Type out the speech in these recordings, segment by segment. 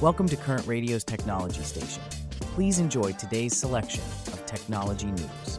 Welcome to Current Radio's Technology Station. Please enjoy today's selection of technology news.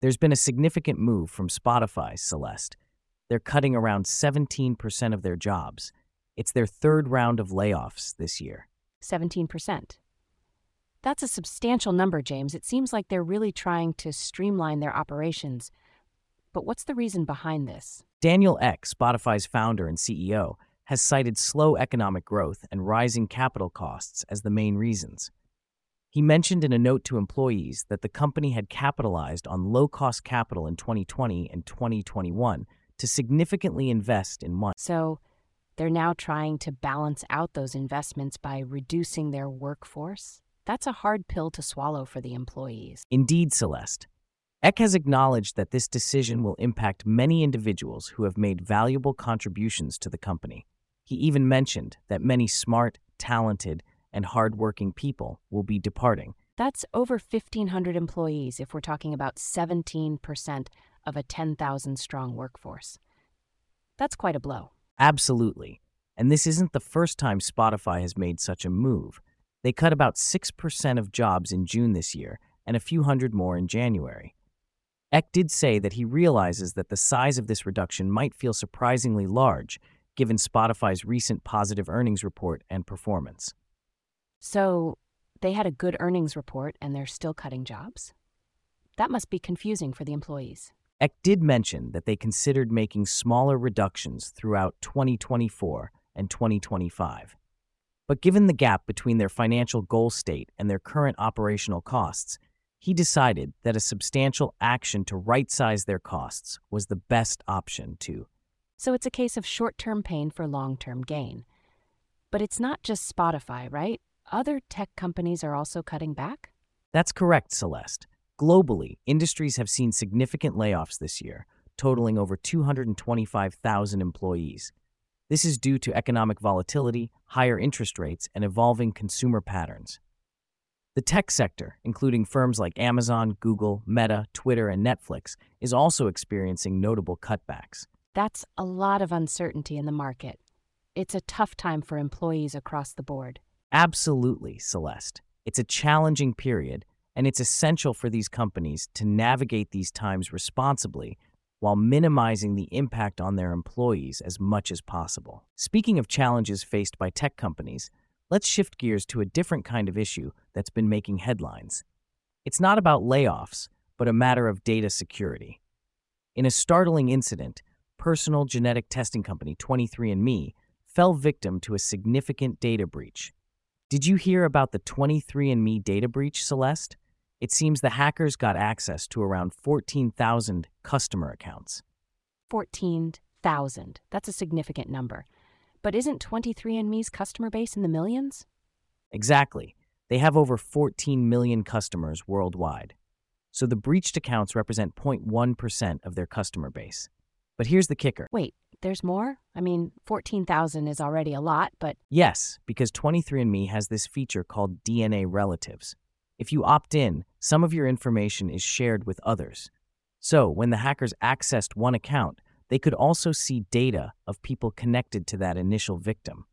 There's been a significant move from Spotify, Celeste. They're cutting around 17% of their jobs. It's their third round of layoffs this year. 17%. That's a substantial number, James. It seems like they're really trying to streamline their operations. But what's the reason behind this? Daniel Ek, Spotify's founder and CEO, has cited slow economic growth and rising capital costs as the main reasons. He mentioned in a note to employees that the company had capitalized on low cost capital in 2020 and 2021 to significantly invest in one. So, they're now trying to balance out those investments by reducing their workforce? That's a hard pill to swallow for the employees. Indeed, Celeste. Ek has acknowledged that this decision will impact many individuals who have made valuable contributions to the company. He even mentioned that many smart, talented, and hardworking people will be departing. That's over 1,500 employees if we're talking about 17% of a 10,000 strong workforce. That's quite a blow. Absolutely. And this isn't the first time Spotify has made such a move. They cut about 6% of jobs in June this year and a few hundred more in January. Ek did say that he realizes that the size of this reduction might feel surprisingly large given Spotify's recent positive earnings report and performance. So, they had a good earnings report and they're still cutting jobs? That must be confusing for the employees. Ek did mention that they considered making smaller reductions throughout 2024 and 2025. But given the gap between their financial goal state and their current operational costs, he decided that a substantial action to right size their costs was the best option to. So it's a case of short term pain for long term gain. But it's not just Spotify, right? Other tech companies are also cutting back? That's correct, Celeste. Globally, industries have seen significant layoffs this year, totaling over 225,000 employees. This is due to economic volatility, higher interest rates, and evolving consumer patterns. The tech sector, including firms like Amazon, Google, Meta, Twitter, and Netflix, is also experiencing notable cutbacks. That's a lot of uncertainty in the market. It's a tough time for employees across the board. Absolutely, Celeste. It's a challenging period, and it's essential for these companies to navigate these times responsibly while minimizing the impact on their employees as much as possible. Speaking of challenges faced by tech companies, let's shift gears to a different kind of issue that's been making headlines. It's not about layoffs, but a matter of data security. In a startling incident, personal genetic testing company 23andMe fell victim to a significant data breach. Did you hear about the 23andMe data breach, Celeste? It seems the hackers got access to around 14,000 customer accounts. 14,000. That's a significant number. But isn't 23andMe's customer base in the millions? Exactly. They have over 14 million customers worldwide. So the breached accounts represent 0.1% of their customer base. But here's the kicker. Wait, there's more? I mean, 14,000 is already a lot, but. Yes, because 23andMe has this feature called DNA relatives. If you opt in, some of your information is shared with others. So, when the hackers accessed one account, they could also see data of people connected to that initial victim.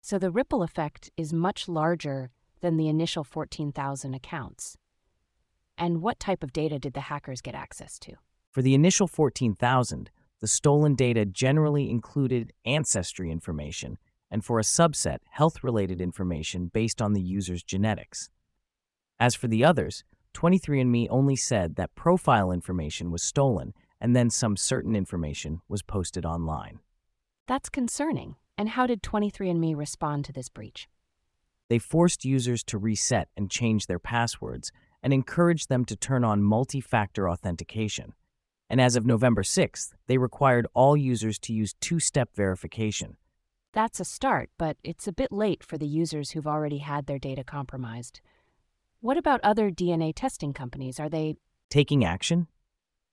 So the ripple effect is much larger than the initial 14,000 accounts. And what type of data did the hackers get access to? For the initial 14,000, the stolen data generally included ancestry information, and for a subset, health related information based on the user's genetics. As for the others, 23andMe only said that profile information was stolen and then some certain information was posted online. That's concerning. And how did 23andMe respond to this breach? They forced users to reset and change their passwords and encouraged them to turn on multi factor authentication and as of November 6th, they required all users to use two step verification. That's a start, but it's a bit late for the users who've already had their data compromised. What about other DNA testing companies? Are they taking action?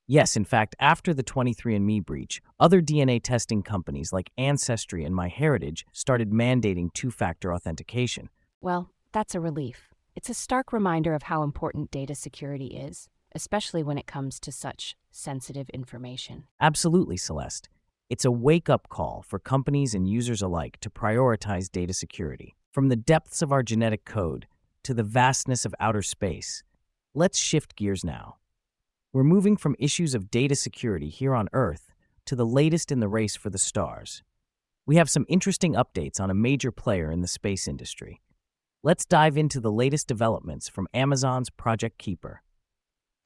Yes, in fact, after the 23andMe breach, other DNA testing companies like Ancestry and MyHeritage started mandating two factor authentication. Well, that's a relief. It's a stark reminder of how important data security is especially when it comes to such sensitive information. Absolutely, Celeste. It's a wake up call for companies and users alike to prioritize data security. From the depths of our genetic code to the vastness of outer space, let's shift gears now. We're moving from issues of data security here on Earth to the latest in the race for the stars. We have some interesting updates on a major player in the space industry. Let's dive into the latest developments from Amazon's Project Kuiper.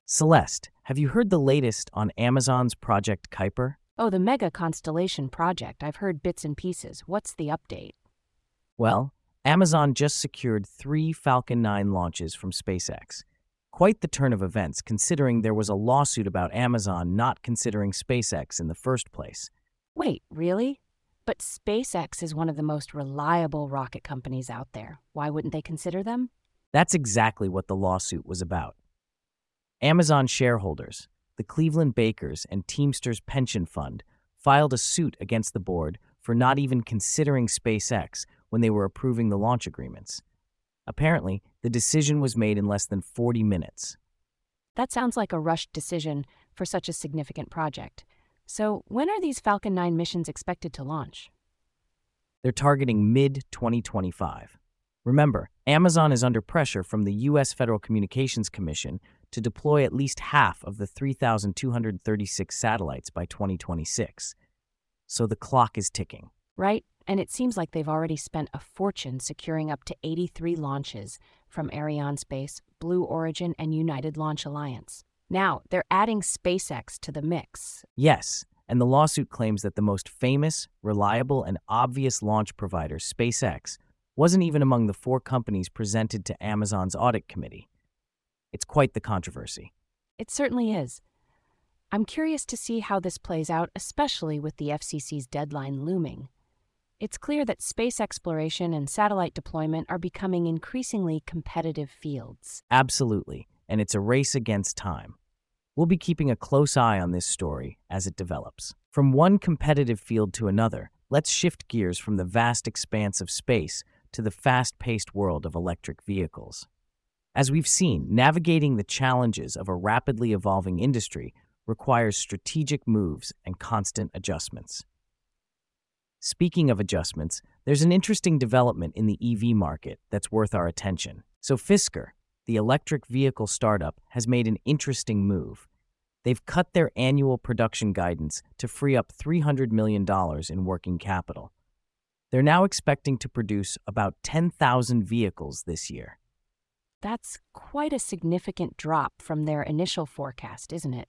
Celeste, have you heard the latest on Amazon's Project Kuiper? Oh, the mega constellation project. I've heard bits and pieces. What's the update? Well, Amazon just secured three Falcon 9 launches from SpaceX. Quite the turn of events, considering there was a lawsuit about Amazon not considering SpaceX in the first place. Wait, really? But SpaceX is one of the most reliable rocket companies out there. Why wouldn't they consider them? That's exactly what the lawsuit was about. Amazon shareholders, the Cleveland Bakers and Teamsters Pension Fund, filed a suit against the board for not even considering SpaceX when they were approving the launch agreements. Apparently, the decision was made in less than 40 minutes. That sounds like a rushed decision for such a significant project. So, when are these Falcon 9 missions expected to launch? They're targeting mid 2025. Remember, Amazon is under pressure from the U.S. Federal Communications Commission to deploy at least half of the 3,236 satellites by 2026. So the clock is ticking. Right, and it seems like they've already spent a fortune securing up to 83 launches from Arianespace, Blue Origin, and United Launch Alliance. Now, they're adding SpaceX to the mix. Yes, and the lawsuit claims that the most famous, reliable, and obvious launch provider, SpaceX, wasn't even among the four companies presented to Amazon's audit committee. It's quite the controversy. It certainly is. I'm curious to see how this plays out, especially with the FCC's deadline looming. It's clear that space exploration and satellite deployment are becoming increasingly competitive fields. Absolutely, and it's a race against time. We'll be keeping a close eye on this story as it develops. From one competitive field to another, let's shift gears from the vast expanse of space to the fast paced world of electric vehicles. As we've seen, navigating the challenges of a rapidly evolving industry requires strategic moves and constant adjustments. Speaking of adjustments, there's an interesting development in the EV market that's worth our attention. So, Fisker, the electric vehicle startup, has made an interesting move. They've cut their annual production guidance to free up $300 million in working capital. They're now expecting to produce about 10,000 vehicles this year. That's quite a significant drop from their initial forecast, isn't it?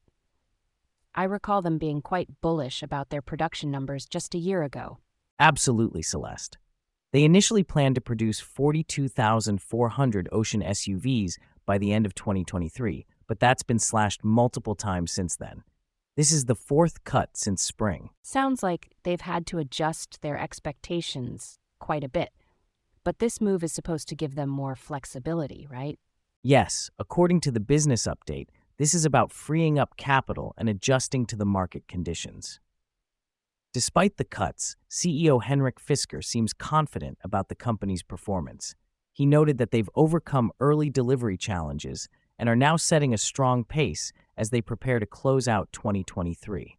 I recall them being quite bullish about their production numbers just a year ago. Absolutely, Celeste. They initially planned to produce 42,400 Ocean SUVs by the end of 2023, but that's been slashed multiple times since then. This is the fourth cut since spring. Sounds like they've had to adjust their expectations quite a bit. But this move is supposed to give them more flexibility, right? Yes, according to the business update, this is about freeing up capital and adjusting to the market conditions. Despite the cuts, CEO Henrik Fisker seems confident about the company's performance. He noted that they've overcome early delivery challenges and are now setting a strong pace as they prepare to close out 2023.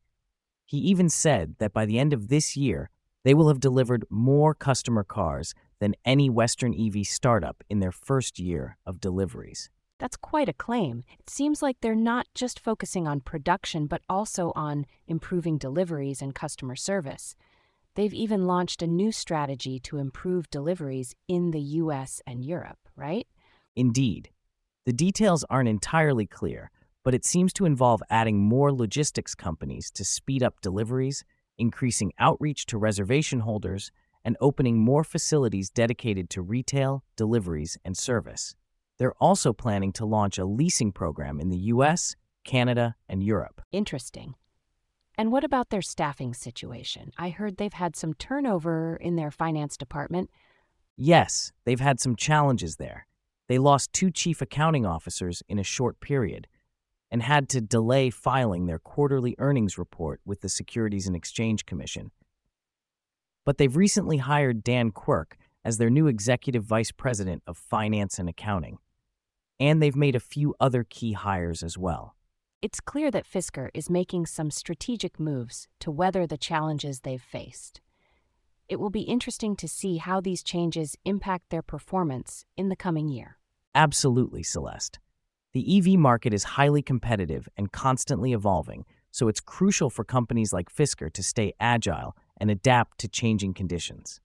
He even said that by the end of this year, they will have delivered more customer cars than any Western EV startup in their first year of deliveries. That's quite a claim. It seems like they're not just focusing on production, but also on improving deliveries and customer service. They've even launched a new strategy to improve deliveries in the US and Europe, right? Indeed. The details aren't entirely clear, but it seems to involve adding more logistics companies to speed up deliveries, increasing outreach to reservation holders, and opening more facilities dedicated to retail, deliveries, and service. They're also planning to launch a leasing program in the US, Canada, and Europe. Interesting. And what about their staffing situation? I heard they've had some turnover in their finance department. Yes, they've had some challenges there. They lost two chief accounting officers in a short period and had to delay filing their quarterly earnings report with the Securities and Exchange Commission. But they've recently hired Dan Quirk as their new executive vice president of finance and accounting and they've made a few other key hires as well. It's clear that Fisker is making some strategic moves to weather the challenges they've faced. It will be interesting to see how these changes impact their performance in the coming year. Absolutely, Celeste. The EV market is highly competitive and constantly evolving, so it's crucial for companies like Fisker to stay agile and adapt to changing conditions.